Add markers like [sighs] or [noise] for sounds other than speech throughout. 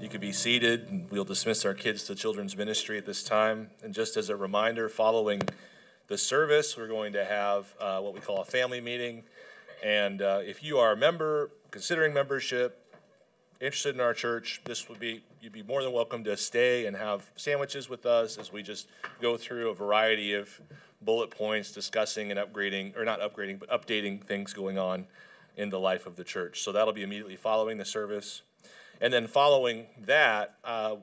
You could be seated, and we'll dismiss our kids to children's ministry at this time. And just as a reminder, following the service, we're going to have uh, what we call a family meeting. And uh, if you are a member, considering membership, interested in our church, this would be you'd be more than welcome to stay and have sandwiches with us as we just go through a variety of bullet points discussing and upgrading, or not upgrading, but updating things going on in the life of the church. So that'll be immediately following the service. And then following that, uh,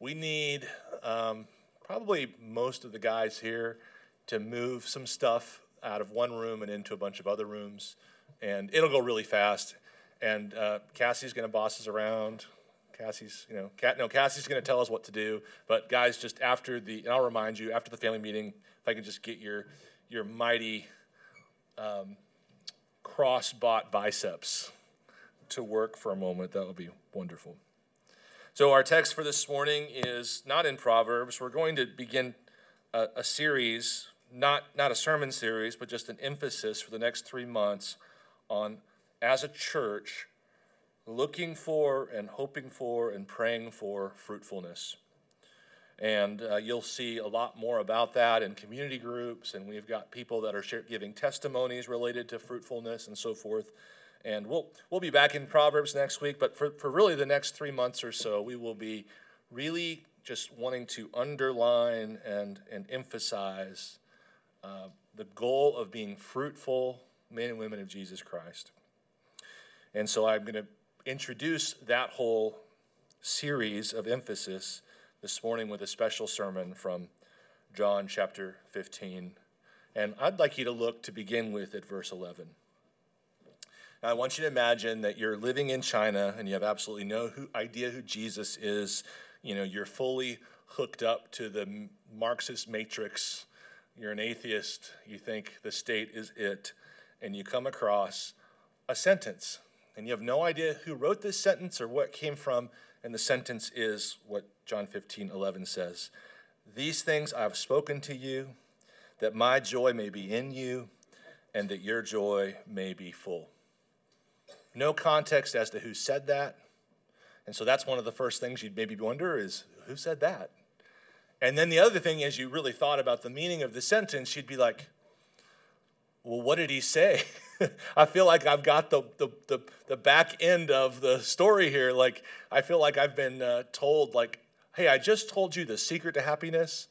we need um, probably most of the guys here to move some stuff out of one room and into a bunch of other rooms. And it'll go really fast. And uh, Cassie's going to boss us around. Cassie's, you know, Cat, no, Cassie's going to tell us what to do. But guys, just after the, and I'll remind you, after the family meeting, if I can just get your your mighty um, cross-bought biceps to work for a moment, that would be wonderful. So, our text for this morning is not in Proverbs. We're going to begin a, a, series, not, not a sermon series, but just an emphasis for the next three months on, as a church, looking for and hoping for and praying for fruitfulness. And uh, you'll see a lot more about that in community groups, and we've got people that are giving testimonies related to fruitfulness and so forth. And we'll, we'll be back in Proverbs next week, but for, for really the next three months or so, we will be really just wanting to underline and, and emphasize uh, the goal of being fruitful men and women of Jesus Christ. And so I'm going to introduce that whole series of emphasis this morning with a special sermon from John chapter 15. And I'd like you to look to begin with at verse 11. I want you to imagine that you're living in China and you have absolutely no who, idea who Jesus is. You know, you're fully hooked up to the Marxist matrix. You're an atheist. You think the state is it. And you come across a sentence. And you have no idea who wrote this sentence or what came from. And the sentence is what John 15, 11 says These things I have spoken to you, that my joy may be in you, and that your joy may be full. No context as to who said that. And so that's one of the first things you'd maybe wonder is who said that? And then the other thing, as you really thought about the meaning of the sentence, you'd be like, well, what did he say? [laughs] I feel like I've got the, the, the, the, back end of the story here. Like, I feel like I've been uh, told, like, hey, I just told you the secret to happiness,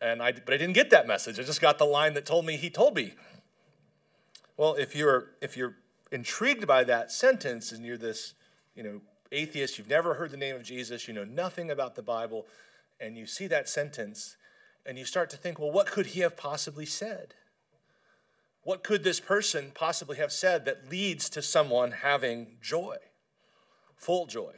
and I, but I didn't get that message. I just got the line that told me he told me. Well, if you're, if you're intrigued by that sentence and you're this, you know, atheist, you've never heard the name of Jesus, you know nothing about the Bible, and you see that sentence and you start to think, well, what could he have possibly said? What could this person possibly have said that leads to someone having joy, full joy?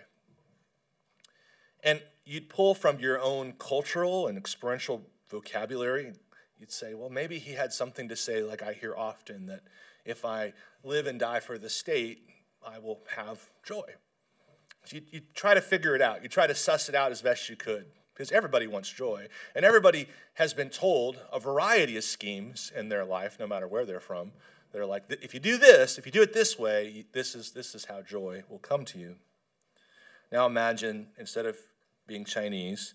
And you'd pull from your own cultural and experiential vocabulary. You'd say, well, maybe he had something to say, like I hear often, that if I live and die for the state, I will have joy. So you, you try to figure it out. You try to suss it out as best you could because everybody wants joy. And everybody has been told a variety of schemes in their life, no matter where they're from. They're like, if you do this, if you do it this way, this is, this is how joy will come to you. Now imagine, instead of being Chinese,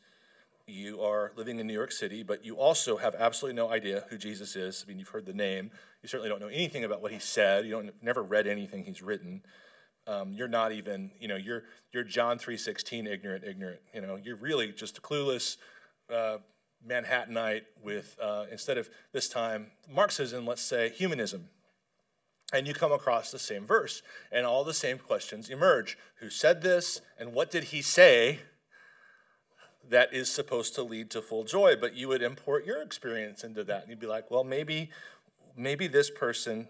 you are living in New York City, but you also have absolutely no idea who Jesus is. I mean, you've heard the name. You certainly don't know anything about what he said. You don't never read anything he's written. Um, you're not even, you know, you're you're John three sixteen ignorant, ignorant. You know, you're really just a clueless uh, Manhattanite with uh, instead of this time Marxism, let's say humanism. And you come across the same verse, and all the same questions emerge. Who said this, and what did he say that is supposed to lead to full joy? But you would import your experience into that, and you'd be like, well, maybe, maybe this person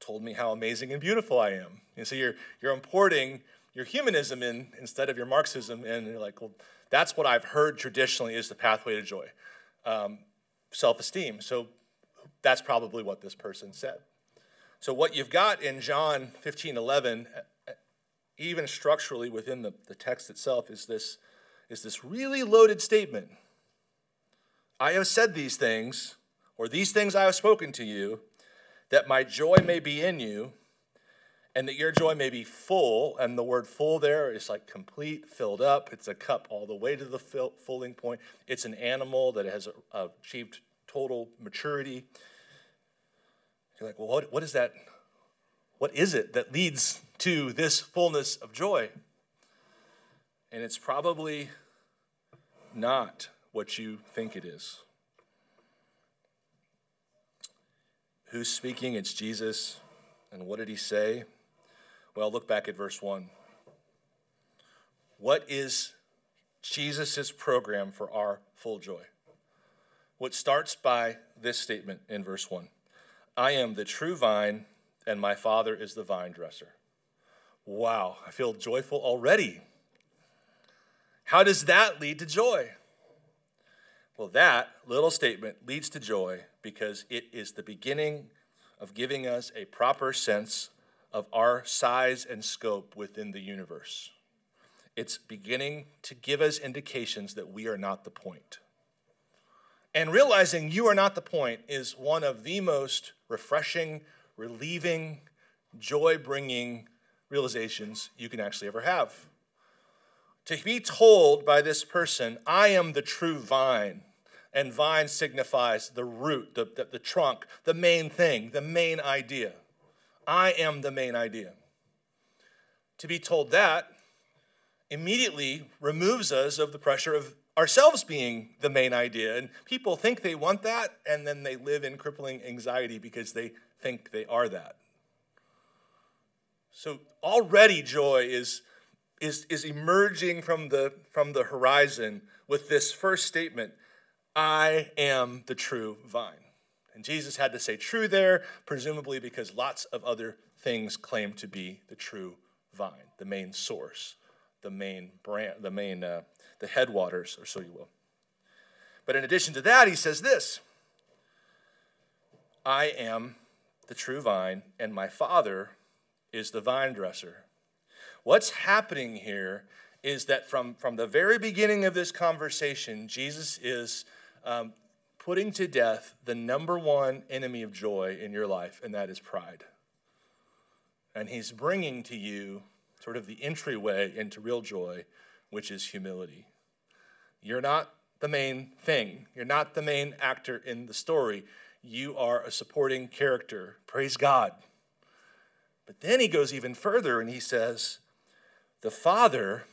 told me how amazing and beautiful I am. And so you're, you're importing your humanism in instead of your Marxism, and you're like, well, that's what I've heard traditionally is the pathway to joy um, self esteem. So that's probably what this person said. So, what you've got in John 15 11, even structurally within the, the text itself, is this, is this really loaded statement I have said these things, or these things I have spoken to you, that my joy may be in you and that your joy may be full. And the word full there is like complete, filled up. It's a cup all the way to the fill, filling point. It's an animal that has achieved total maturity. You're like, well, what, what is that? What is it that leads to this fullness of joy? And it's probably not what you think it is. Who's speaking? It's Jesus. And what did he say? Well, look back at verse 1. What is Jesus' program for our full joy? What starts by this statement in verse 1 I am the true vine, and my Father is the vine dresser. Wow, I feel joyful already. How does that lead to joy? Well, that little statement leads to joy because it is the beginning of giving us a proper sense of our size and scope within the universe. It's beginning to give us indications that we are not the point. And realizing you are not the point is one of the most refreshing, relieving, joy bringing realizations you can actually ever have. To be told by this person, I am the true vine, and vine signifies the root, the, the, the trunk, the main thing, the main idea. I am the main idea. To be told that immediately removes us of the pressure of ourselves being the main idea. And people think they want that, and then they live in crippling anxiety because they think they are that. So already joy is, is, is emerging from the, from the horizon with this first statement I am the true vine. And Jesus had to say true there, presumably because lots of other things claim to be the true vine, the main source, the main brand, the main, uh, the headwaters, or so you will. But in addition to that, he says this I am the true vine, and my Father is the vine dresser. What's happening here is that from, from the very beginning of this conversation, Jesus is um, putting to death the number one enemy of joy in your life, and that is pride. And he's bringing to you sort of the entryway into real joy, which is humility. You're not the main thing, you're not the main actor in the story. You are a supporting character. Praise God. But then he goes even further and he says, The Father,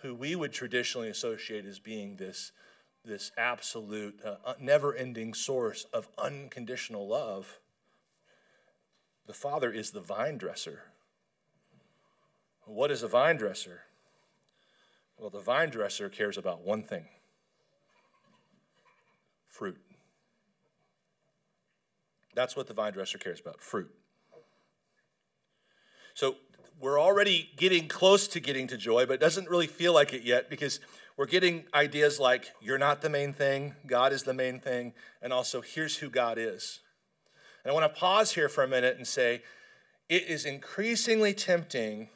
who we would traditionally associate as being this this absolute, uh, never ending source of unconditional love, the Father is the vine dresser. What is a vine dresser? Well, the vine dresser cares about one thing fruit. That's what the vine dresser cares about fruit. So we're already getting close to getting to joy, but it doesn't really feel like it yet because we're getting ideas like, you're not the main thing, God is the main thing, and also, here's who God is. And I want to pause here for a minute and say, it is increasingly tempting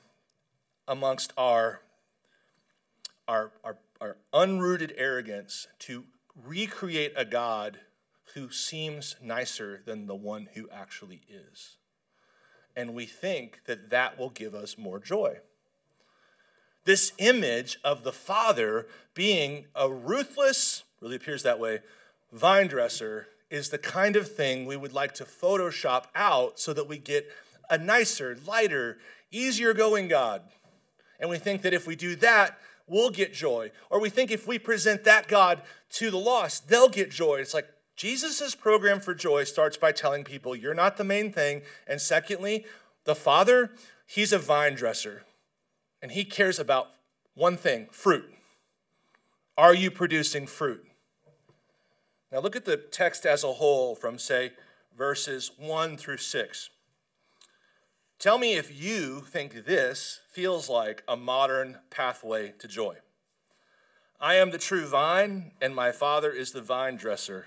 amongst our, our, our, our unrooted arrogance to recreate a God who seems nicer than the one who actually is. And we think that that will give us more joy. This image of the Father being a ruthless, really appears that way, vine dresser is the kind of thing we would like to Photoshop out so that we get a nicer, lighter, easier going God. And we think that if we do that, we'll get joy. Or we think if we present that God to the lost, they'll get joy. It's like Jesus' program for joy starts by telling people you're not the main thing. And secondly, the Father, He's a vine dresser and he cares about one thing fruit. Are you producing fruit? Now look at the text as a whole from, say, verses 1 through 6. Tell me if you think this feels like a modern pathway to joy. I am the true vine, and my Father is the vine dresser.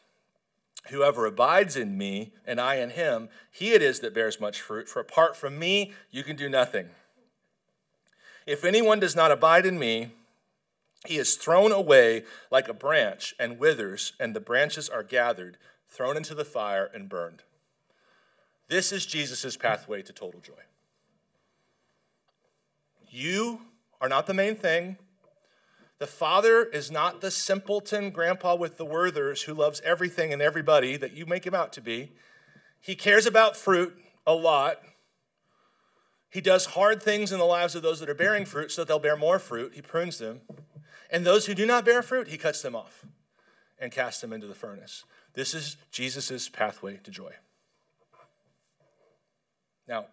Whoever abides in me, and I in him, he it is that bears much fruit, for apart from me, you can do nothing. If anyone does not abide in me, he is thrown away like a branch and withers, and the branches are gathered, thrown into the fire, and burned. This is Jesus' pathway to total joy. You are not the main thing. The Father is not the simpleton grandpa with the Werthers who loves everything and everybody that you make him out to be. He cares about fruit a lot. He does hard things in the lives of those that are bearing fruit so that they'll bear more fruit. He prunes them. And those who do not bear fruit, he cuts them off and casts them into the furnace. This is Jesus' pathway to joy. Now,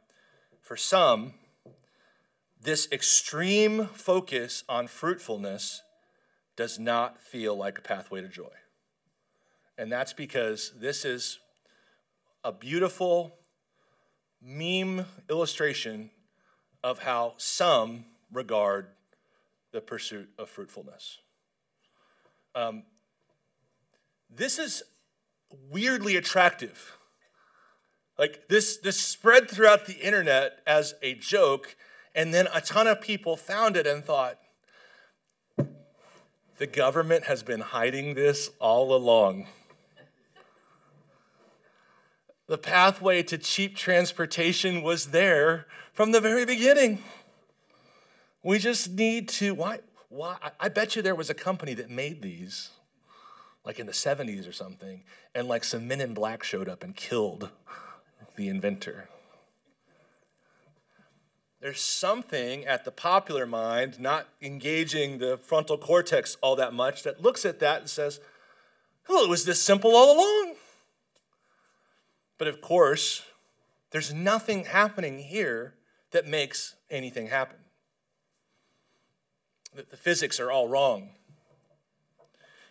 for some, this extreme focus on fruitfulness does not feel like a pathway to joy. And that's because this is a beautiful meme illustration of how some regard the pursuit of fruitfulness. Um, this is weirdly attractive. Like this, this spread throughout the internet as a joke and then a ton of people found it and thought, the government has been hiding this all along. The pathway to cheap transportation was there from the very beginning. We just need to, why? why? I bet you there was a company that made these, like in the 70s or something, and like some men in black showed up and killed the inventor. There's something at the popular mind, not engaging the frontal cortex all that much, that looks at that and says, oh, it was this simple all along. But of course, there's nothing happening here that makes anything happen. The physics are all wrong.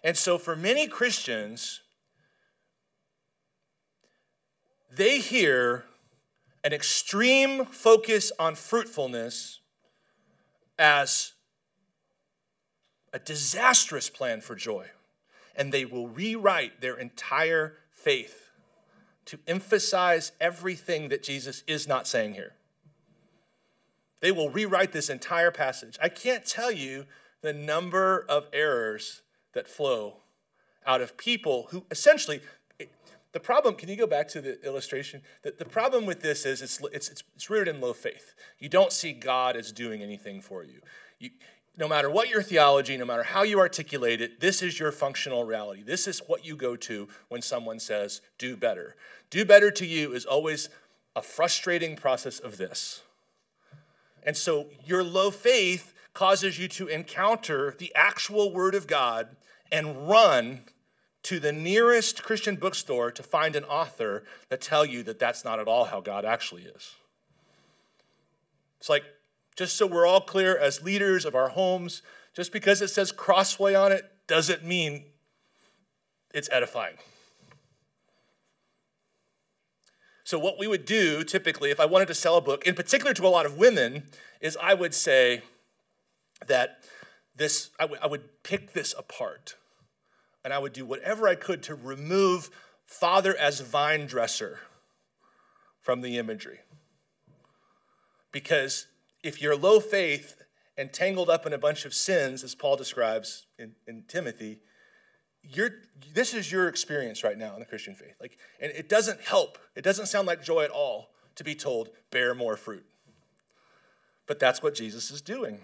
And so, for many Christians, they hear an extreme focus on fruitfulness as a disastrous plan for joy. And they will rewrite their entire faith to emphasize everything that Jesus is not saying here. They will rewrite this entire passage. I can't tell you the number of errors that flow out of people who essentially the problem, can you go back to the illustration? The, the problem with this is it's, it's, it's, it's rooted in low faith. You don't see God as doing anything for you. you. No matter what your theology, no matter how you articulate it, this is your functional reality. This is what you go to when someone says, do better. Do better to you is always a frustrating process of this. And so your low faith causes you to encounter the actual Word of God and run to the nearest Christian bookstore to find an author that tell you that that's not at all how God actually is. It's like, just so we're all clear as leaders of our homes, just because it says crossway on it doesn't mean it's edifying. So, what we would do typically, if I wanted to sell a book, in particular to a lot of women, is I would say that this, I, w- I would pick this apart and I would do whatever I could to remove father as vine dresser from the imagery. Because if you're low faith and tangled up in a bunch of sins, as Paul describes in, in Timothy, you're, this is your experience right now in the Christian faith. Like, and it doesn't help. It doesn't sound like joy at all to be told, bear more fruit. But that's what Jesus is doing.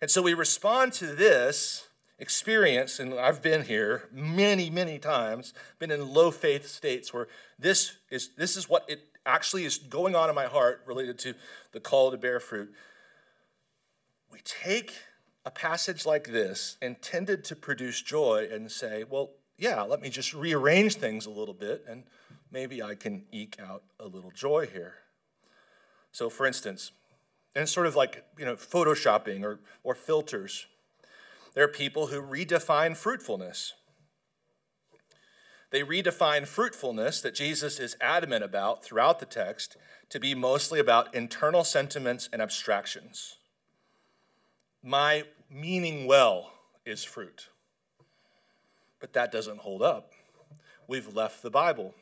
And so we respond to this experience, and I've been here many, many times, been in low faith states where this is this is what it actually is going on in my heart related to the call to bear fruit. We take a passage like this intended to produce joy and say, well, yeah, let me just rearrange things a little bit and maybe I can eke out a little joy here. So, for instance, and it's sort of like you know photoshopping or, or filters there are people who redefine fruitfulness. they redefine fruitfulness that Jesus is adamant about throughout the text to be mostly about internal sentiments and abstractions. My meaning well is fruit. But that doesn't hold up. We've left the Bible.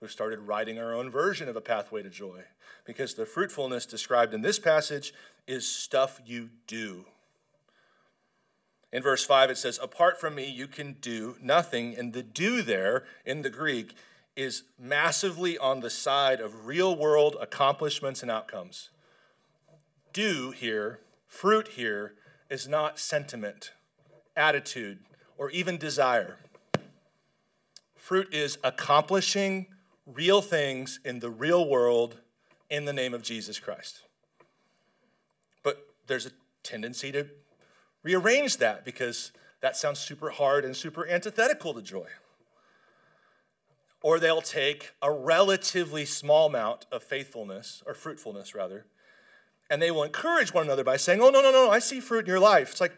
We've started writing our own version of a pathway to joy because the fruitfulness described in this passage is stuff you do. In verse 5, it says, Apart from me, you can do nothing. And the do there in the Greek is massively on the side of real world accomplishments and outcomes. Do here, fruit here, is not sentiment, attitude, or even desire. Fruit is accomplishing real things in the real world in the name of Jesus Christ. But there's a tendency to rearrange that because that sounds super hard and super antithetical to joy. Or they'll take a relatively small amount of faithfulness, or fruitfulness rather, and they will encourage one another by saying, Oh, no, no, no, I see fruit in your life. It's like,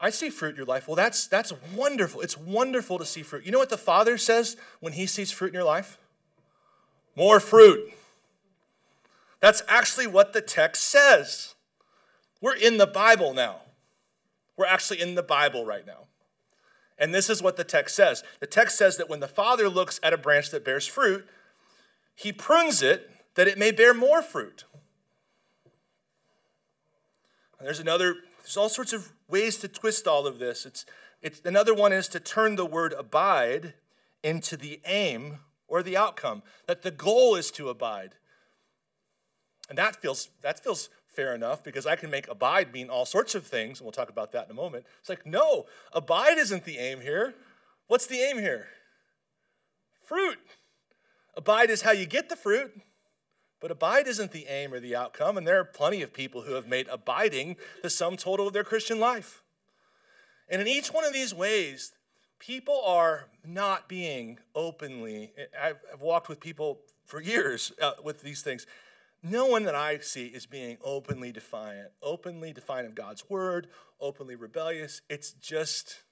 I see fruit in your life. Well, that's, that's wonderful. It's wonderful to see fruit. You know what the Father says when He sees fruit in your life? More fruit. That's actually what the text says. We're in the Bible now. We're actually in the Bible right now. And this is what the text says the text says that when the Father looks at a branch that bears fruit, He prunes it that it may bear more fruit. And there's another, there's all sorts of ways to twist all of this. It's, it's, another one is to turn the word abide into the aim or the outcome, that the goal is to abide. And that feels, that feels fair enough because I can make abide mean all sorts of things, and we'll talk about that in a moment. It's like, no, abide isn't the aim here. What's the aim here? Fruit. Abide is how you get the fruit. But abide isn't the aim or the outcome, and there are plenty of people who have made abiding the sum total of their Christian life. And in each one of these ways, people are not being openly, I've, walked with people for years uh, with these things. No one that I see is being openly defiant, openly defiant of God's word, openly rebellious. It's just,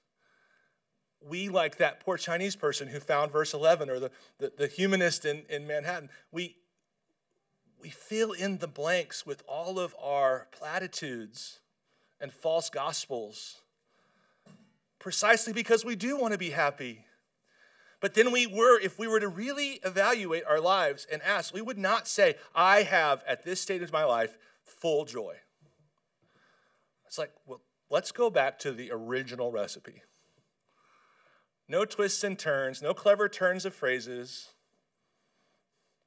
we like that poor Chinese person who found verse 11 or the, the, the humanist in, in Manhattan. We, we fill in the blanks with all of our platitudes and false gospels precisely because we do want to be happy. But then we were, if we were to really evaluate our lives and ask, we would not say, I have at this stage of my life full joy. It's like, well, let's go back to the original recipe. No twists and turns, no clever turns of phrases,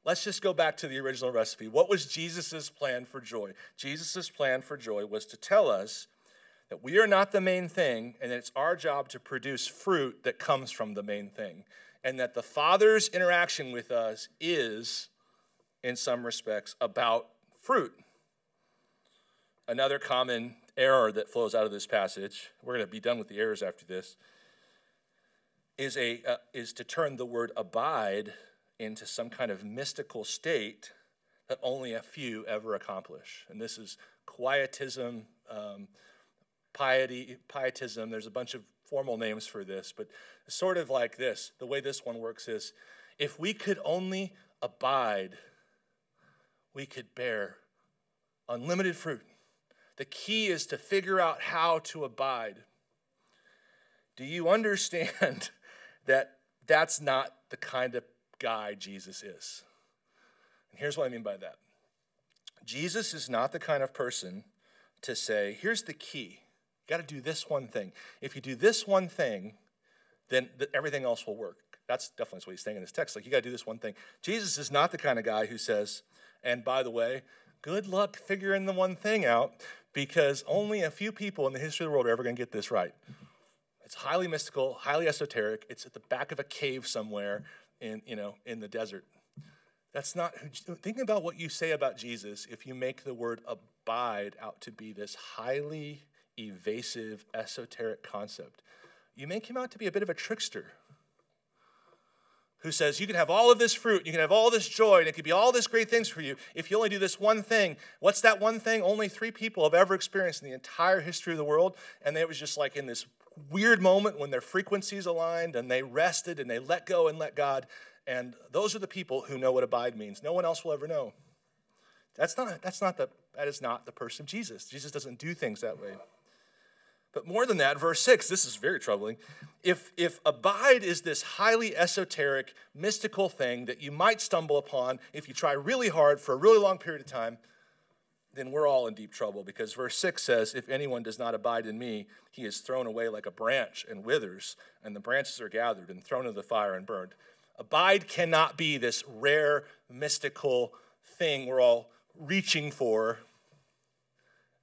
Let's just go back to the original recipe. What was Jesus' plan for joy? Jesus' plan for joy was to tell us that we are not the main thing, and it's our job to produce fruit that comes from the main thing. And that the Father's interaction with us is, in some respects, about fruit. Another common error that flows out of this passage, we're going to be done with the errors after this, is, a, uh, is to turn the word abide into some kind of mystical state that only a few ever accomplish. And this is quietism, um, piety, pietism. There's a bunch of formal names for this, but sort of like this. The way this one works is if we could only abide, we could bear unlimited fruit. The key is to figure out how to abide. Do you understand [laughs] that that's not the kind of guy Jesus is. And here's what I mean by that Jesus is not the kind of person to say, here's the key. You got to do this one thing. If you do this one thing, then everything else will work. That's definitely what he's saying in this text. Like, you got to do this one thing. Jesus is not the kind of guy who says, and by the way, good luck figuring the one thing out because only a few people in the history of the world are ever going to get this right. It's highly mystical, highly esoteric. It's at the back of a cave somewhere in, you know, in the desert. That's not, think about what you say about Jesus if you make the word abide out to be this highly evasive, esoteric concept. You make him out to be a bit of a trickster. who says you can have all of this fruit, you can have all this joy, and it could be all this great things for you if you only do this one thing. What's that one thing? Only three people have ever experienced in the entire history of the world. And it was just like in this weird moment when their frequencies aligned and they rested and they let go and let God. And those are the people who know what abide means. No one else will ever know. That's not, that's not the, that is not the person of Jesus. Jesus doesn't do things that way. But more than that, verse 6, this is very troubling. If, if abide is this highly esoteric, mystical thing that you might stumble upon if you try really hard for a really long period of time, then we're all in deep trouble because verse 6 says, If anyone does not abide in me, he is thrown away like a branch and withers, and the branches are gathered and thrown into the fire and burned. Abide cannot be this rare, mystical thing we're all reaching for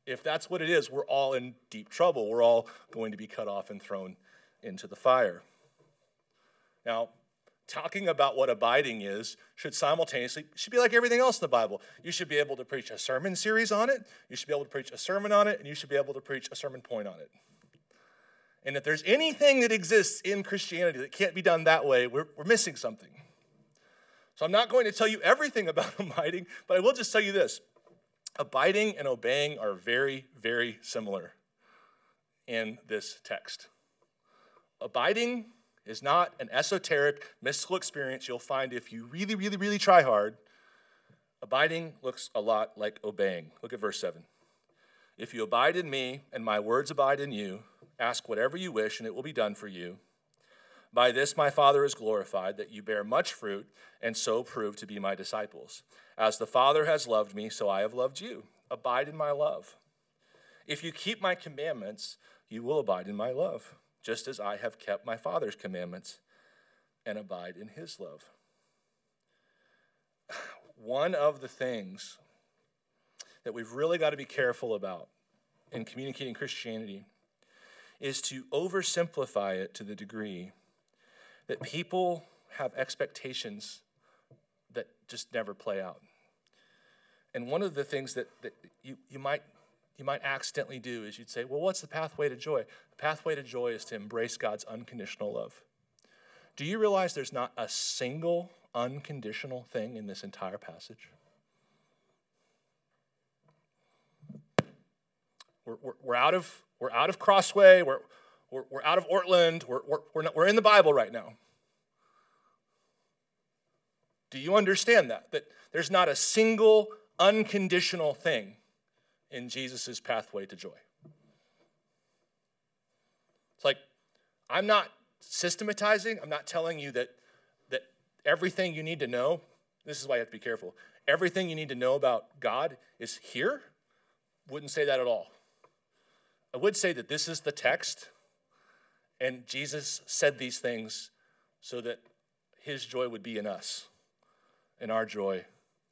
if that's what it is, we're all in deep trouble. We're all going to be cut off and thrown into the fire. Now, talking about what abiding is should simultaneously should be like everything else in the Bible. You should be able to preach a sermon series on it, you should be able to preach a sermon on it, and you should be able to preach a sermon point on it. And if there's anything that exists in Christianity that can't be done that way, we're, we're missing something. So I'm not going to tell you everything [laughs] about abiding, but I will just tell you this abiding and obeying are very, very similar in this text. Abiding is not an esoteric, mystical experience you'll find if you really, really, really try hard. Abiding looks a lot like obeying. Look at verse 7. If you abide in me and my words abide in you, ask whatever you wish and it will be done for you. By this my Father is glorified, that you bear much fruit and so prove to be my disciples. As the Father has loved me, so I have loved you. Abide in my love. If you keep my commandments, you will abide in my love, just as I have kept my Father's commandments and abide in his love. [sighs] One of the things that we've really got to be careful about in communicating Christianity is to oversimplify it to the degree that people have expectations that just never play out. And one of the things that, that you, you, might, you might accidentally do is you'd say, well, what's the pathway to joy? The pathway to joy is to embrace God's unconditional love. Do you realize there's not a single unconditional thing in this entire passage? We're, we're, we're, out, of, we're out of Crossway, we're, we're, we're out of Ortlund, we're, we're, we're, not, we're in the Bible right now. Do you understand that? That there's not a single unconditional thing in Jesus' pathway to joy. It's like, I'm not systematizing, I'm not telling you that, that everything you need to know, this is why you have to be careful. Everything you need to know about God is here. Wouldn't say that at all. I would say that this is the text, and Jesus said these things so that his joy would be in us, and our joy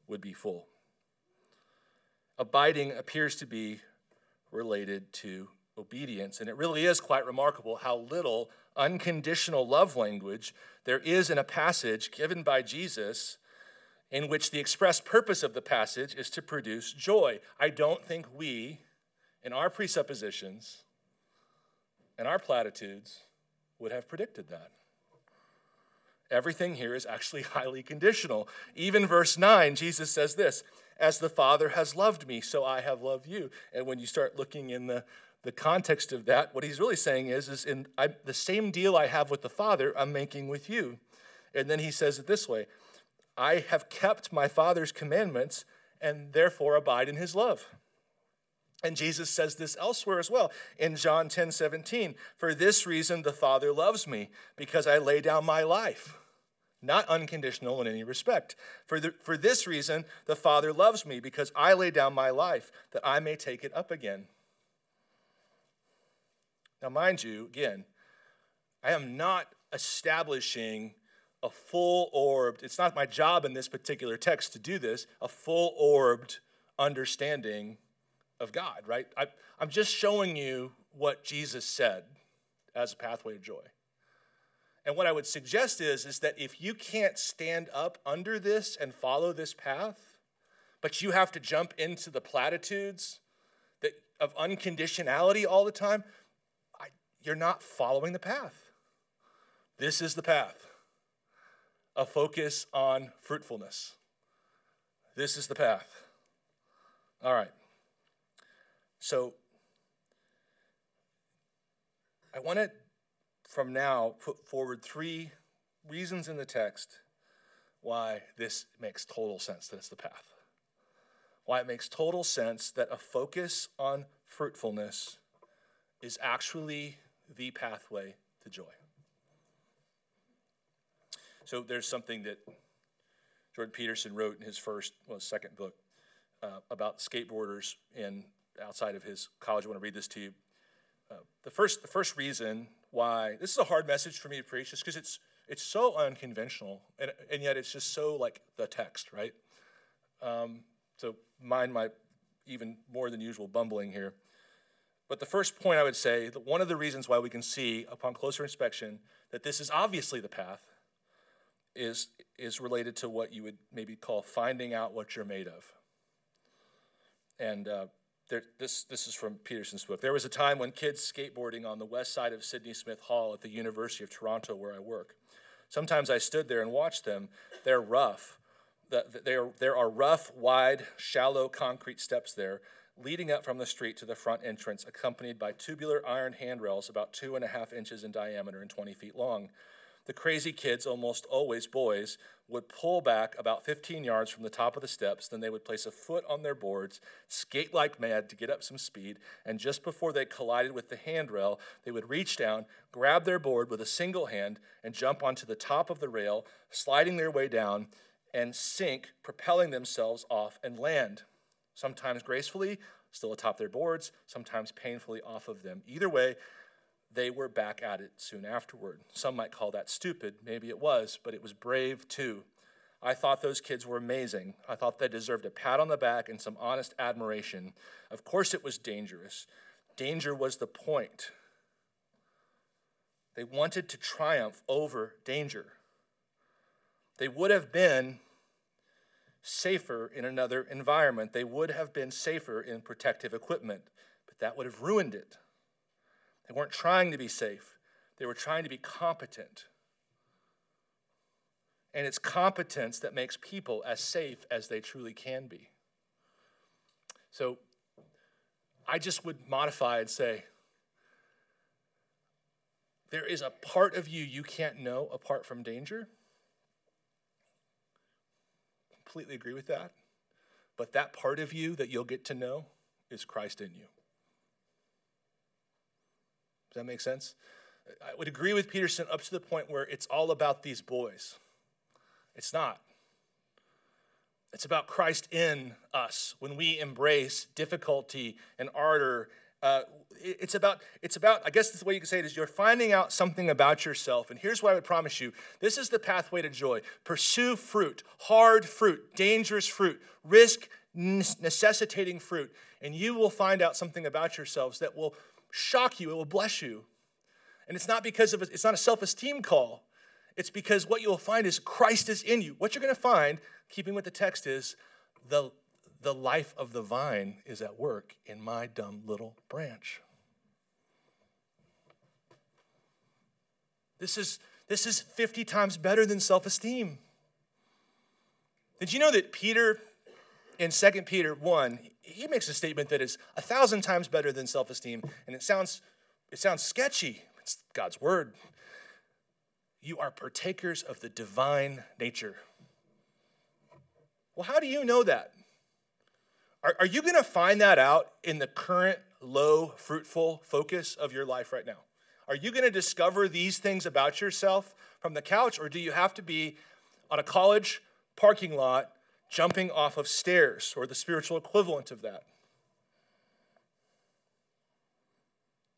would be full. Abiding appears to be related to obedience, and it really is quite remarkable how little unconditional love language there is in a passage given by Jesus in which the express purpose of the passage is to produce joy. I don't think we, in our presuppositions and our platitudes, would have predicted that. Everything here is actually [laughs] highly conditional. Even verse 9, Jesus says this As the Father has loved me, so I have loved you. And when you start looking in the, the context of that, what he's really saying is, is in I, the same deal I have with the Father, I'm making with you. And then he says it this way I have kept my Father's commandments and therefore abide in his love. And Jesus says this elsewhere as well in John 10 17. For this reason, the Father loves me, because I lay down my life. Not unconditional in any respect. For, the, for this reason, the Father loves me, because I lay down my life, that I may take it up again. Now, mind you, again, I am not establishing a full orbed, it's not my job in this particular text to do this, a full orbed understanding of God, right? I, I'm just showing you what Jesus said as a pathway to joy. And what I would suggest is, is that if you can't stand up under this and follow this path, but you have to jump into the platitudes that, of unconditionality all the time, I, you're not following the path. This is the path. a focus on fruitfulness. This is the path. All right. So I want to, from now, put forward three reasons in the text why this makes total sense that it's the path. Why it makes total sense that a focus on fruitfulness is actually the pathway to joy. So there's something that Jordan Peterson wrote in his first, well, second book uh, about skateboarders in outside of his college. I want to read this to you. Uh, the first, the first reason why this is a hard message for me to preach just because it's it's so unconventional, and, and yet it's just so like the text, right? Um, so mind my even more than usual bumbling here. But the first point I would say that one of the reasons why we can see upon closer inspection that this is obviously the path is, is related to what you would maybe call finding out what you're made of. And uh, there, this, this is from Peterson's book. There was a time when kids skateboarding on the west side of Sidney Smith Hall at the University of Toronto, where I work. Sometimes I stood there and watched them. They're rough. There, there are rough, wide, shallow concrete steps there, leading up from the street to the front entrance, accompanied by tubular iron handrails about two and a half inches in diameter and 20 feet long. The crazy kids, almost always boys, would pull back about 15 yards from the top of the steps. Then they would place a foot on their boards, skate like mad to get up some speed, and just before they collided with the handrail, they would reach down, grab their board with a single hand, and jump onto the top of the rail, sliding their way down and sink, propelling themselves off and land. Sometimes gracefully, still atop their boards, sometimes painfully off of them. Either way, they were back at it soon afterward. Some might call that stupid. Maybe it was, but it was brave too. I thought those kids were amazing. I thought they deserved a pat on the back and some honest admiration. Of course, it was dangerous. Danger was the point. They wanted to triumph over danger. They would have been safer in another environment. They would have been safer in protective equipment, but that would have ruined it. They weren't trying to be safe, they were trying to be competent. And it's competence that makes people as safe as they truly can be. So I just would modify and say, there is a part of you you can't know apart from danger. Completely agree with that. But that part of you that you'll get to know is Christ in you that make sense? I would agree with Peterson up to the point where it's all about these boys. It's not. It's about Christ in us when we embrace difficulty and ardor. Uh, it's about, it's about, I guess the way you can say it is you're finding out something about yourself. And here's what I would promise you this is the pathway to joy. Pursue fruit, hard fruit, dangerous fruit, risk necessitating fruit, and you will find out something about yourselves that will shock you, it will bless you. And it's not because of it's not a self-esteem call. It's because what you'll find is Christ is in you. What you're going to find, keeping with the text, is the, the life of the vine is at work in my dumb little branch. This is, this is 50 times better than self esteem. Did you know that Peter, in 2 Peter 1, he makes a statement that is a thousand times better than self-esteem, and it sounds it sounds sketchy. It's God's word. You are partakers of the divine nature. Well, how do you know that? Are, are you going to find that out in the current low, fruitful focus of your life right now? Are you going to discover these things about yourself from the couch, or do you have to be on a college parking lot jumping off of stairs or the spiritual equivalent of that.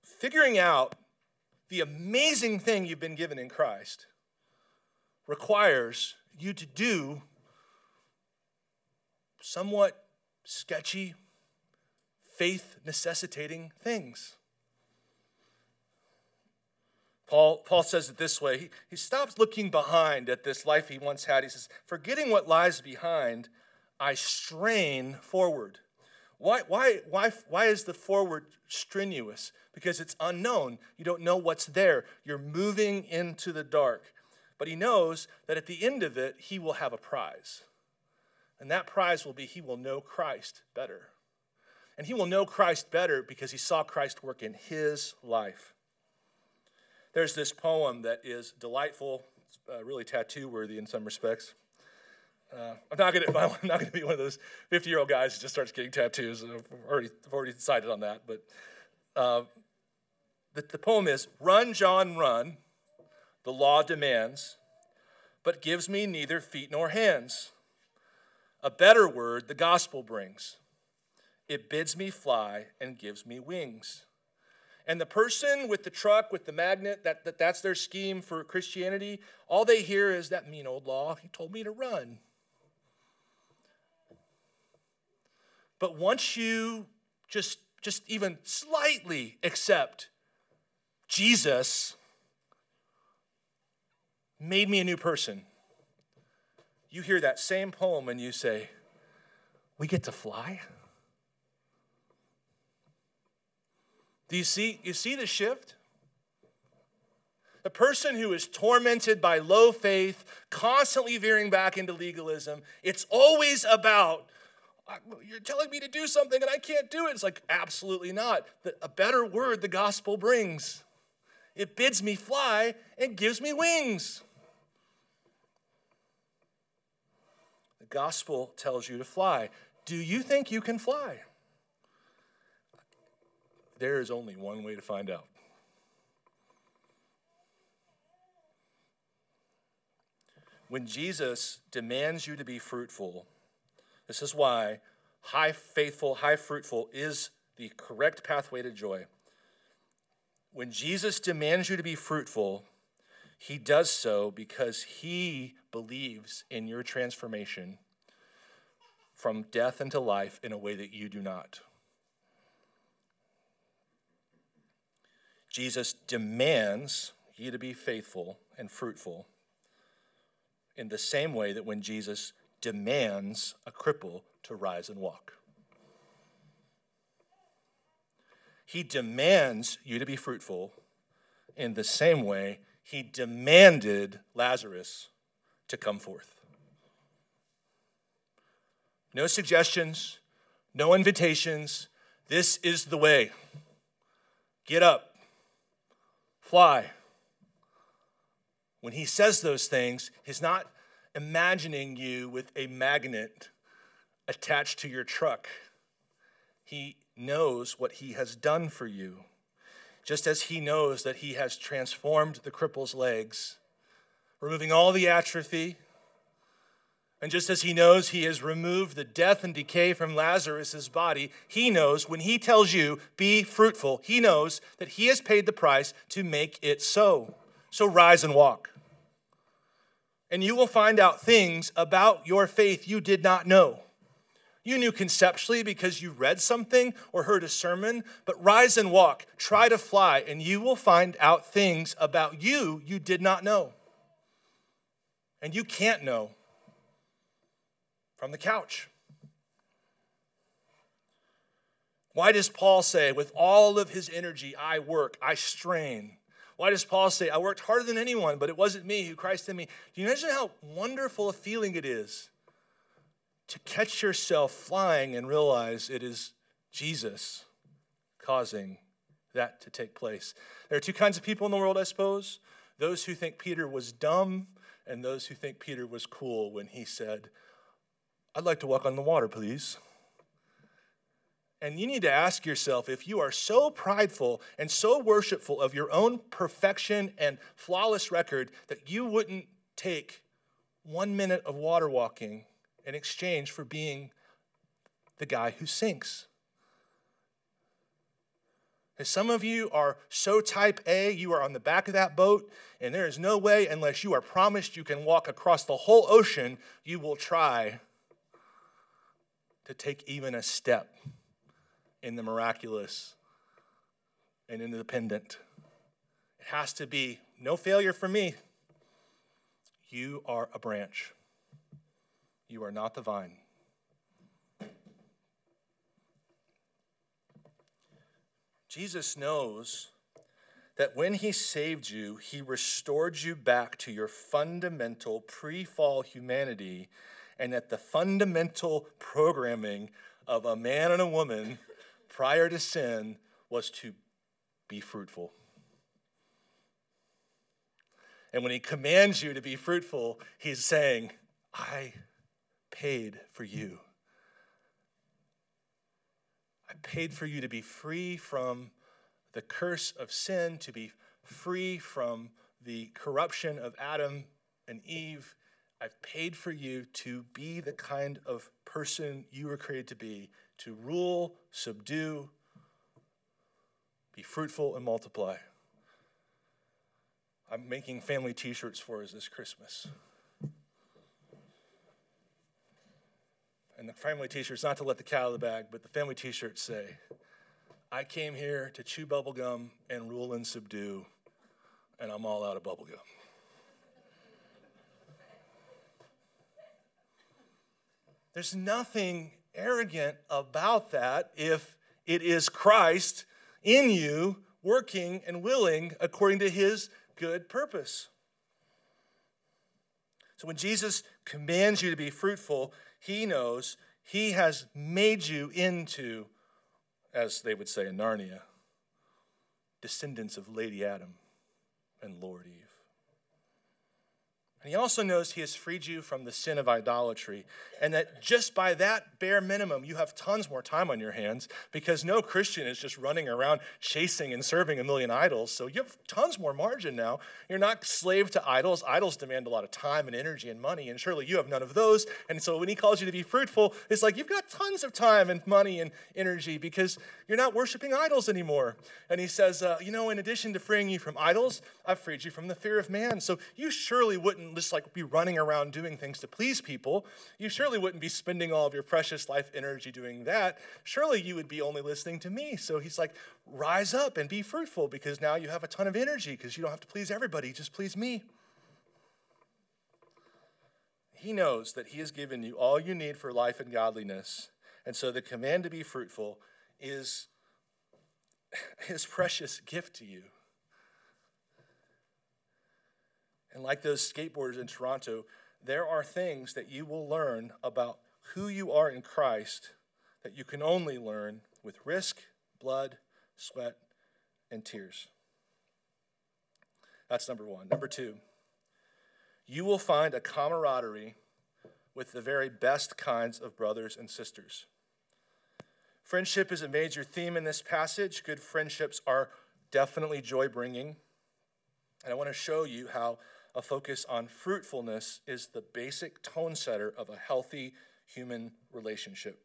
Figuring out the amazing thing you've been given in Christ requires you to do somewhat sketchy, faith necessitating things. Paul, Paul says it this way he, he stops looking behind at this life he once had. He says, Forgetting what lies behind, I strain forward. Why, why, why, why is the forward strenuous? Because it's unknown. You don't know what's there. You're moving into the dark. but he knows that at the end of it, he will have a prize. And that prize will be he will know Christ better. And he will know Christ better because he saw Christ work in his life. There's this poem that is delightful, uh, really tattoo worthy in some respects. Uh, I'm not gonna. [laughs] I'm not gonna be one of those 50 year old guys who just starts getting tattoos. I've already, I've already decided on that. But uh, the, the poem is: "Run, John, run. The law demands, but gives me neither feet nor hands. A better word the gospel brings. It bids me fly and gives me wings." And the person with the truck, with the magnet, that, that, that's their scheme for Christianity, all they hear is that mean old law. He told me to run. But once you just, just even slightly accept Jesus made me a new person, you hear that same poem and you say, We get to fly? Do you see, you see the shift? The person who is tormented by low faith, constantly veering back into legalism, it's always about you're telling me to do something and I can't do it. It's like, absolutely not. A better word the gospel brings. It bids me fly and gives me wings. The gospel tells you to fly. Do you think you can fly? There is only one way to find out. When Jesus demands you to be fruitful, this is why high faithful, high fruitful is the correct pathway to joy. When Jesus demands you to be fruitful, he does so because he believes in your transformation from death into life in a way that you do not. Jesus demands you to be faithful and fruitful in the same way that when Jesus demands a cripple to rise and walk. He demands you to be fruitful in the same way he demanded Lazarus to come forth. No suggestions, no invitations. This is the way. Get up, fly. When he says those things, he's not imagining you with a magnet attached to your truck. He knows what he has done for you, just as he knows that he has transformed the cripple's legs, removing all the atrophy. And just as he knows he has removed the death and decay from Lazarus' body, he knows when he tells you, be fruitful, he knows that he has paid the price to make it so. So rise and walk and you will find out things about your faith you did not know. You knew conceptually because you read something or heard a sermon, but rise and walk, try to fly, and you will find out things about you you did not know. And you can't know from the couch. Why does Paul say, with all of his energy, I work, I strain? Why does Paul say, I worked harder than anyone, but it wasn't me who Christ in me? Do you imagine how wonderful a feeling it is to catch yourself flying and realize it is Jesus causing that to take place? There are two kinds of people in the world, I suppose those who think Peter was dumb, and those who think Peter was cool when he said, I'd like to walk on the water, please. And you need to ask yourself if you are so prideful and so worshipful of your own perfection and flawless record that you wouldn't take one minute of water walking in exchange for being the guy who sinks. And some of you are so type A, you are on the back of that boat, and there is no way, unless you are promised you can walk across the whole ocean, you will try to take even a step in the miraculous and independent. It has to be no failure for me. You are a branch, you are not the vine. Jesus knows that when he saved you, he restored you back to your fundamental pre fall humanity, and that the fundamental programming of a man and a woman prior to sin was to be fruitful. And when he commands you to be fruitful, he's saying, I paid for you. I paid for you to be free from the curse of sin, to be free from the corruption of Adam and Eve. I've paid for you to be the kind of person you were created to be, to rule, subdue, be fruitful, and multiply. I'm making family t shirts for us this Christmas. And the family t shirts, not to let the cat out of the bag, but the family t shirts say, I came here to chew bubblegum and rule and subdue, and I'm all out of bubblegum. There's nothing arrogant about that if it is Christ in you working and willing according to his good purpose. So when Jesus commands you to be fruitful, he knows he has made you into, as they would say in Narnia, descendants of Lady Adam and Lord Eve. And he also knows he has freed you from the sin of idolatry, and that just by that bare minimum, you have tons more time on your hands because no Christian is just running around chasing and serving a million idols. So you have tons more margin now. You're not slave to idols. Idols demand a lot of time and energy and money, and surely you have none of those. And so when he calls you to be fruitful, it's like you've got tons of time and money and energy because you're not worshiping idols anymore. And he says, uh, You know, in addition to freeing you from idols, I've freed you from the fear of man. So you surely wouldn't just like be running around doing things to please people. You surely wouldn't be spending all of your precious life energy doing that. Surely you would be only listening to me. So he's like, rise up and be fruitful because now you have a ton of energy because you don't have to please everybody, just please me. He knows that he has given you all you need for life and godliness. And so the command to be fruitful is [laughs] his precious gift to you. And like those skateboarders in Toronto, there are things that you will learn about who you are in Christ that you can only learn with risk, blood, sweat, and tears. That's number one. Number two, you will find a camaraderie with the very best kinds of brothers and sisters. Friendship is a major theme in this passage. Good friendships are definitely joy bringing. And I want to show you how a focus on fruitfulness is the basic tone setter of a healthy human relationship.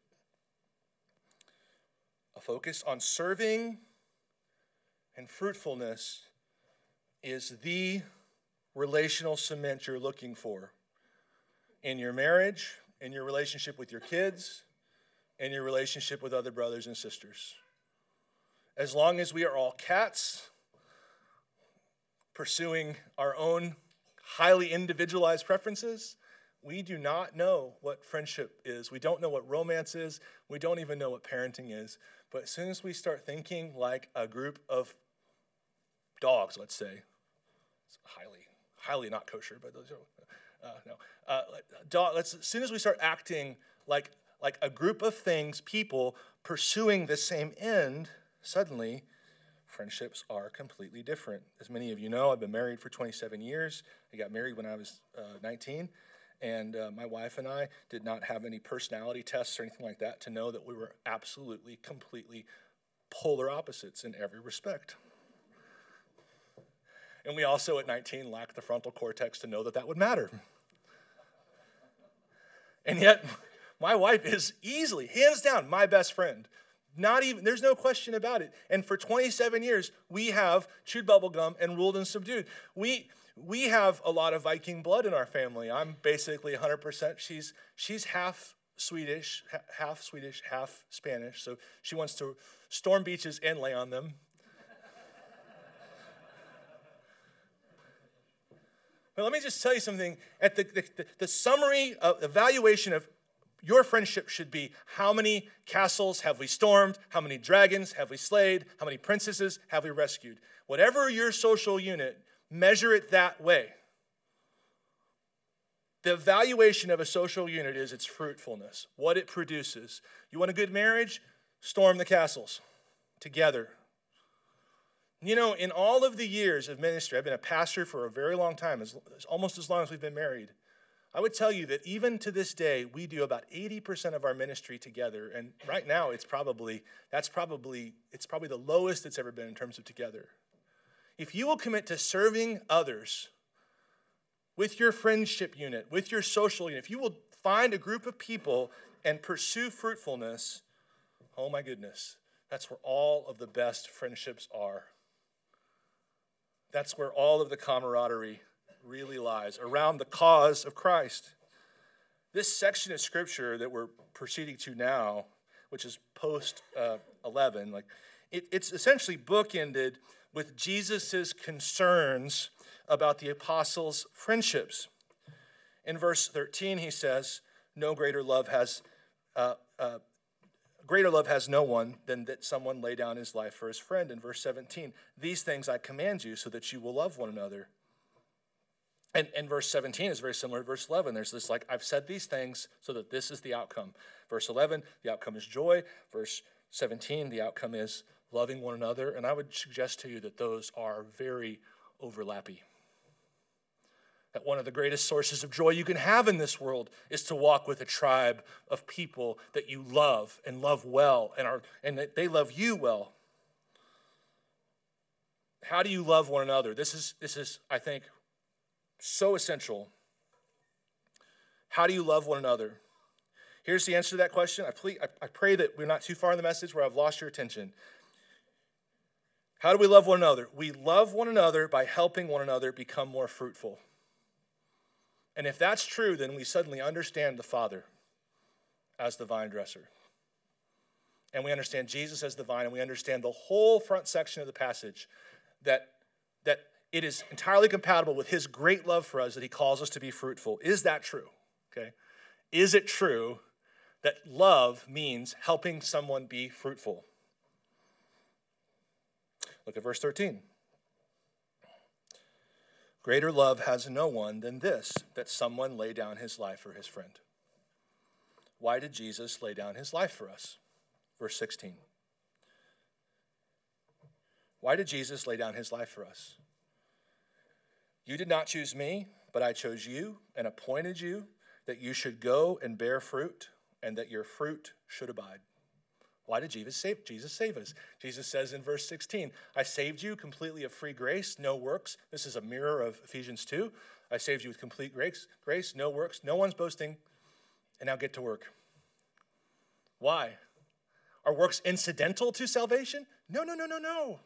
A focus on serving and fruitfulness is the relational cement you're looking for in your marriage, in your relationship with your kids, in your relationship with other brothers and sisters. As long as we are all cats pursuing our own highly individualized preferences, we do not know what friendship is. We don't know what romance is. We don't even know what parenting is. But as soon as we start thinking like a group of dogs, let's say, it's highly, highly not kosher, but those are, uh, no. Uh, dog, let's, as soon as we start acting like, like a group of things, people pursuing the same end, suddenly friendships are completely different. As many of you know, I've been married for 27 years. I got married when I was uh, 19. And uh, my wife and I did not have any personality tests or anything like that to know that we were absolutely, completely polar opposites in every respect. And we also, at 19, lacked the frontal cortex to know that that would matter. And yet, my wife is easily, hands down, my best friend. Not even, there's no question about it. And for 27 years, we have chewed bubblegum and ruled and subdued. We, we have a lot of Viking blood in our family. I'm basically 100%. She's, she's half Swedish, half Swedish, half Spanish. So she wants to storm beaches and lay on them. but let me just tell you something. At the, the, the summary of evaluation of your friendship should be how many castles have we stormed? How many dragons have we slayed? How many princesses have we rescued? Whatever your social unit, measure it that way. The evaluation of a social unit is its fruitfulness, what it produces. You want a good marriage? Storm the castles together. You know, in all of the years of ministry, I've been a pastor for a very long time, as, almost as long as we've been married. I would tell you that even to this day, we do about 80% of our ministry together. And right now, it's probably, that's probably, it's probably the lowest it's ever been in terms of together. If you will commit to serving others with your friendship unit, with your social unit, if you will find a group of people and pursue fruitfulness, oh my goodness, that's where all of the best friendships are. That's where all of the camaraderie really lies around the cause of Christ. This section of scripture that we're proceeding to now, which is post uh, 11, like it, it's essentially bookended with Jesus' concerns about the apostles' friendships. In verse 13, he says, No greater love has. Uh, uh, greater love has no one than that someone lay down his life for his friend. In verse 17, these things I command you so that you will love one another. And, and verse 17 is very similar to verse 11. There's this, like, I've said these things so that this is the outcome. Verse 11, the outcome is joy. Verse 17, the outcome is loving one another. And I would suggest to you that those are very overlappy. That one of the greatest sources of joy you can have in this world is to walk with a tribe of people that you love and love well and, are, and that they love you well. How do you love one another? This is, this is, I think, so essential. How do you love one another? Here's the answer to that question. I, I, I pray that we're not too far in the message where I've lost your attention. How do we love one another? We love one another by helping one another become more fruitful. And if that's true, then we suddenly understand the Father as the vine dresser. And we understand Jesus as the vine, and we understand the whole front section of the passage that, that it is entirely compatible with his great love for us that he calls us to be fruitful. Is that true? Okay. Is it true that love means helping someone be fruitful? Look at verse 13. Greater love has no one than this, that someone lay down his life for his friend. Why did Jesus lay down his life for us? Verse 16. Why did Jesus lay down his life for us? You did not choose me, but I chose you and appointed you that you should go and bear fruit and that your fruit should abide. Why did Jesus save, Jesus save us? Jesus says in verse 16, I saved you completely of free grace, no works. This is a mirror of Ephesians 2. I saved you with complete grace, grace, no works, no one's boasting, and now get to work. Why? Are works incidental to salvation? No, no, no, no, no.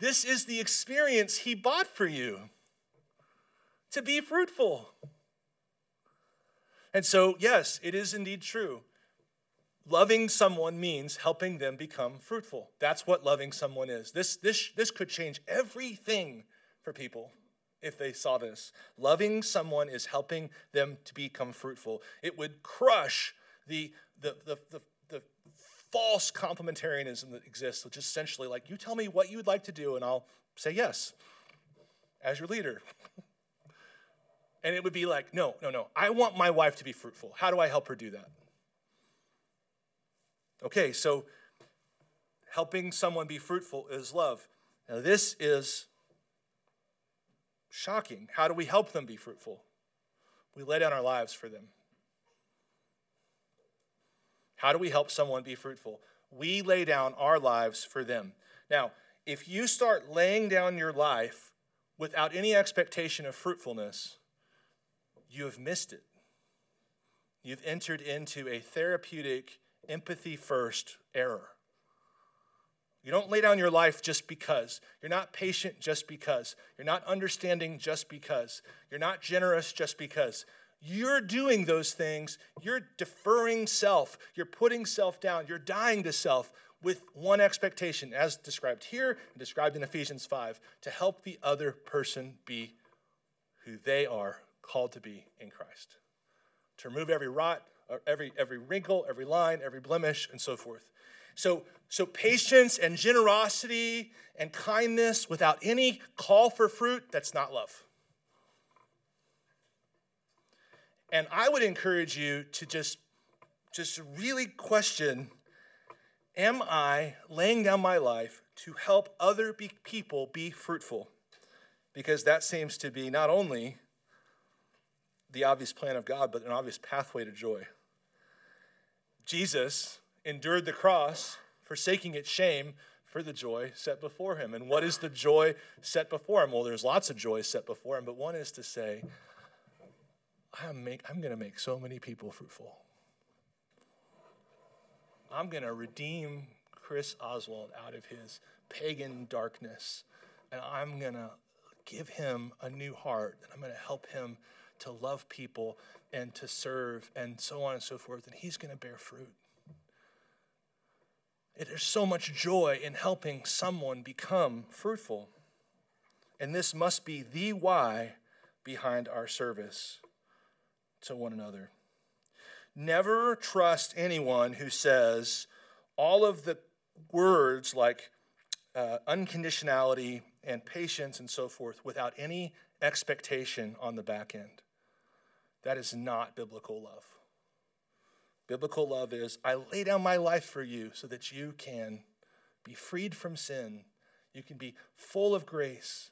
This is the experience He bought for you to be fruitful. And so, yes, it is indeed true. Loving someone means helping them become fruitful. That's what loving someone is. This, this, this could change everything for people if they saw this. Loving someone is helping them to become fruitful. It would crush the, the, the, the, false complementarianism that exists, which is essentially like, you tell me what you would like to do, and I'll say yes as your leader. [laughs] and it would be like, no, no, no. I want my wife to be fruitful. How do I help her do that? Okay, so helping someone be fruitful is love. Now, this is shocking. How do we help them be fruitful? We lay down our lives for them. How do we help someone be fruitful? We lay down our lives for them. Now, if you start laying down your life without any expectation of fruitfulness, you have missed it. You've entered into a therapeutic, empathy first error. You don't lay down your life just because. You're not patient just because. You're not understanding just because. You're not generous just because. You're doing those things. You're deferring self. You're putting self down. You're dying to self with one expectation, as described here and described in Ephesians 5, to help the other person be who they are called to be in Christ, to remove every rot, uh, every, every wrinkle, every line, every blemish, and so forth. So, so patience and generosity and kindness without any call for fruit, that's not love. And I would encourage you to just, just really question Am I laying down my life to help other be- people be fruitful? Because that seems to be not only the obvious plan of God, but an obvious pathway to joy. Jesus endured the cross, forsaking its shame for the joy set before him. And what is the joy set before him? Well, there's lots of joy set before him, but one is to say, I'm, make, I'm going to make so many people fruitful. I'm going to redeem Chris Oswald out of his pagan darkness, and I'm going to give him a new heart, and I'm going to help him to love people and to serve and so on and so forth, and he's going to bear fruit. There's so much joy in helping someone become fruitful. And this must be the why behind our service to one another. Never trust anyone who says all of the words like uh, unconditionality and patience and so forth without any expectation on the back end. That is not biblical love. Biblical love is I lay down my life for you so that you can be freed from sin. You can be full of grace.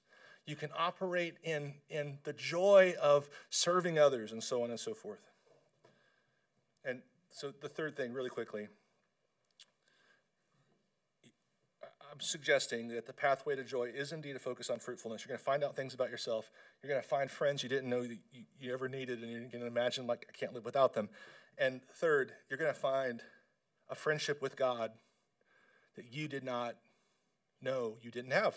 You can operate in, in the joy of serving others and so on and so forth. And so, the third thing, really quickly, I'm suggesting that the pathway to joy is indeed a focus on fruitfulness. You're going to find out things about yourself. You're going to find friends you didn't know you, you ever needed, and you're going to imagine, like, I can't live without them. And third, you're going to find a friendship with God that you did not know you didn't have.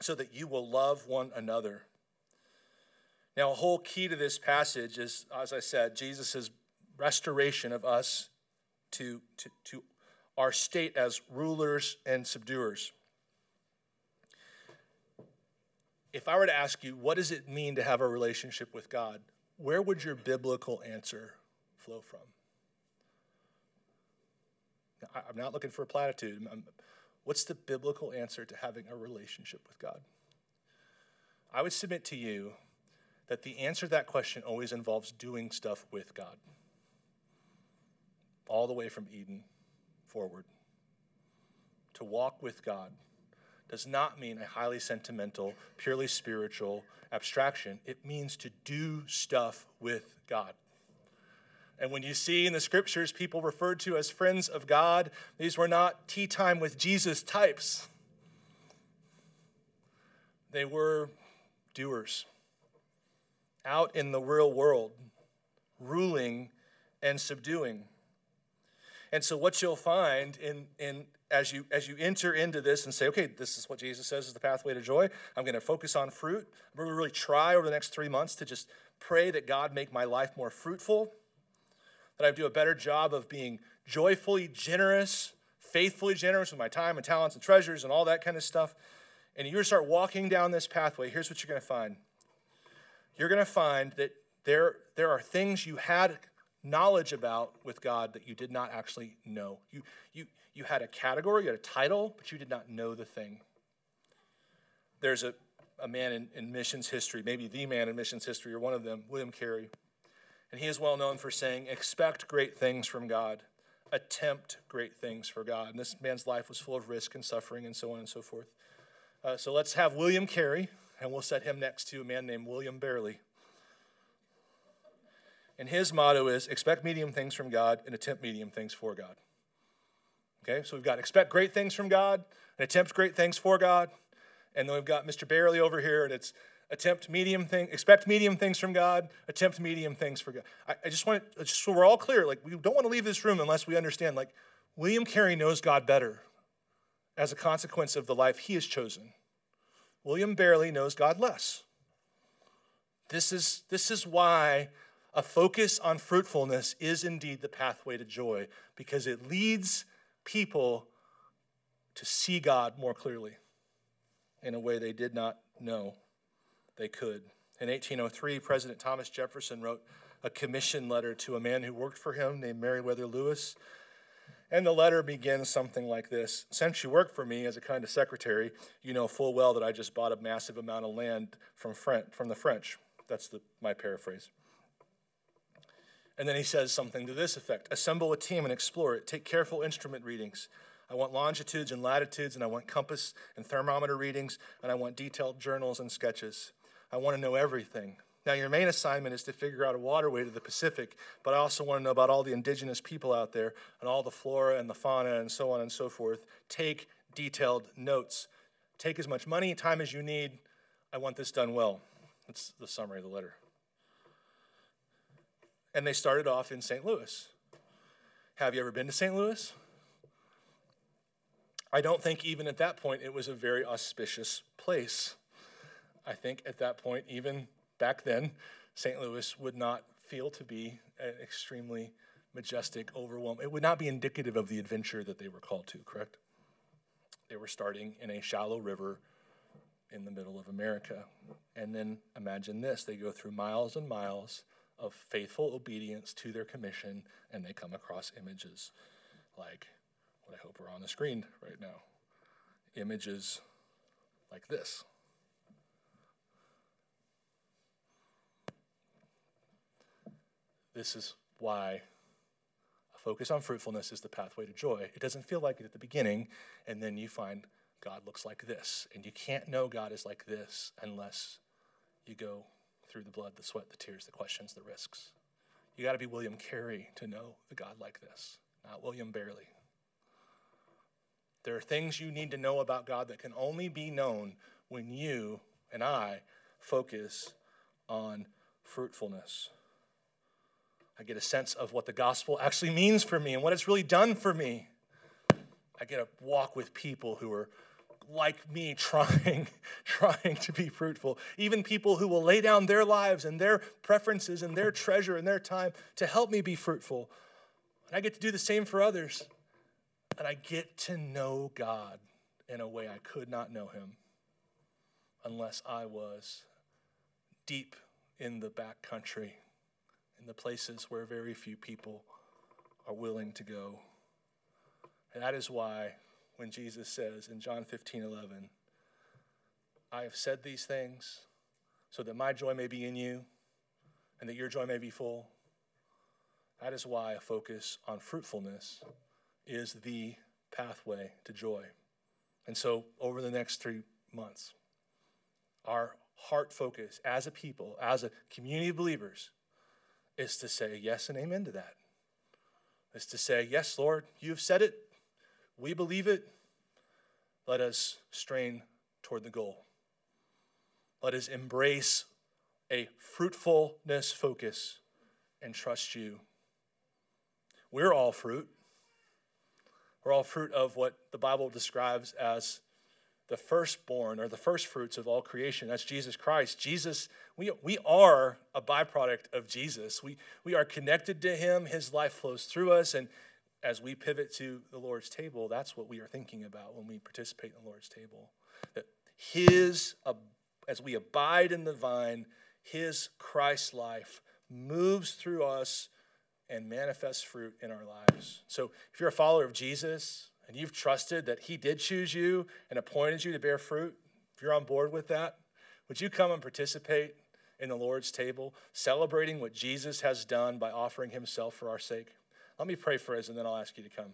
so that you will love one another. Now, a whole key to this passage is, as I said, Jesus' restoration of us to, to, to our state as rulers and subduers. If I were to ask you, what does it mean to have a relationship with God? Where would your biblical answer flow from? I'm not looking for a platitude. What's the biblical answer to having a relationship with God? I would submit to you that the answer to that question always involves doing stuff with God, all the way from Eden forward. To walk with God does not mean a highly sentimental, purely spiritual abstraction. It means to do stuff with God. And when you see in the scriptures people referred to as friends of God, these were not tea time with Jesus types. They were doers out in the real world, ruling and subduing. And so what you'll find in, in as you as you enter into this and say, okay, this is what Jesus says is the pathway to joy. I'm going to focus on fruit. I'm going to really try over the next three months to just pray that God make my life more fruitful, that I do a better job of being joyfully generous, faithfully generous with my time and talents and treasures and all that kind of stuff. And to start walking down this pathway. Here's what you're going to find. You're going to find that there, there are things you had knowledge about with God that you did not actually know. You, you, you had a category, you had a title, but you did not know the thing. There's a, a man in, in missions history, maybe the man in missions history, or one of them, William Carey. And he is well known for saying, Expect great things from God, attempt great things for God. And this man's life was full of risk and suffering and so on and so forth. Uh, so let's have William Carey, and we'll set him next to a man named William Barely. And his motto is expect medium things from God and attempt medium things for God. Okay, so we've got expect great things from God and attempt great things for God. And then we've got Mr. Barely over here, and it's attempt medium thing, expect medium things from God, attempt medium things for God. I, I just want to, just so we're all clear, like we don't want to leave this room unless we understand, like William Carey knows God better as a consequence of the life he has chosen. William Barely knows God less. This is, this is why a focus on fruitfulness is indeed the pathway to joy, because it leads people to see God more clearly in a way they did not know they could. In 1803, President Thomas Jefferson wrote a commission letter to a man who worked for him named Meriwether Lewis. And the letter begins something like this Since you work for me as a kind of secretary, you know full well that I just bought a massive amount of land from, French, from the French. That's the, my paraphrase. And then he says something to this effect Assemble a team and explore it. Take careful instrument readings. I want longitudes and latitudes, and I want compass and thermometer readings, and I want detailed journals and sketches. I want to know everything. Now, your main assignment is to figure out a waterway to the Pacific, but I also want to know about all the indigenous people out there and all the flora and the fauna and so on and so forth. Take detailed notes. Take as much money and time as you need. I want this done well. That's the summary of the letter. And they started off in St. Louis. Have you ever been to St. Louis? I don't think even at that point it was a very auspicious place. I think at that point, even back then, St. Louis would not feel to be an extremely majestic, overwhelming. It would not be indicative of the adventure that they were called to, correct? They were starting in a shallow river in the middle of America. And then imagine this they go through miles and miles of faithful obedience to their commission, and they come across images like what I hope are on the screen right now images like this. This is why a focus on fruitfulness is the pathway to joy. It doesn't feel like it at the beginning, and then you find God looks like this. And you can't know God is like this unless you go through the blood, the sweat, the tears, the questions, the risks. You got to be William Carey to know the God like this, not William Barely. There are things you need to know about God that can only be known when you and I focus on fruitfulness. I get a sense of what the gospel actually means for me and what it's really done for me. I get to walk with people who are like me [laughs] trying trying to be fruitful. Even people who will lay down their lives and their preferences and their treasure and their time to help me be fruitful. And i get to do the same for others. And i get to know god in a way i could not know him unless i was deep in the back country in the places where very few people are willing to go. And that is why when Jesus says in John 15 11, I have said these things so that my joy may be in you and that your joy may be full. That is why a focus on fruitfulness is the pathway to joy. And so, over the next three months, our heart focus as a people, as a community of believers, is to say yes and amen to that. Is to say, Yes, Lord, you've said it. We believe it. Let us strain toward the goal. Let us embrace a fruitfulness focus and trust you. We're all fruit. We're all fruit of what the Bible describes as the firstborn or the firstfruits of all creation. That's Jesus Christ. Jesus, we, we are a byproduct of Jesus. We, we are connected to him. His life flows through us. And as we pivot to the Lord's table, that's what we are thinking about when we participate in the Lord's table. That his, as we abide in the vine, his Christ life moves through us and manifests fruit in our lives. So if you're a follower of Jesus, and you've trusted that He did choose you and appointed you to bear fruit, if you're on board with that, would you come and participate in the Lord's table, celebrating what Jesus has done by offering Himself for our sake? Let me pray for us, and then I'll ask you to come.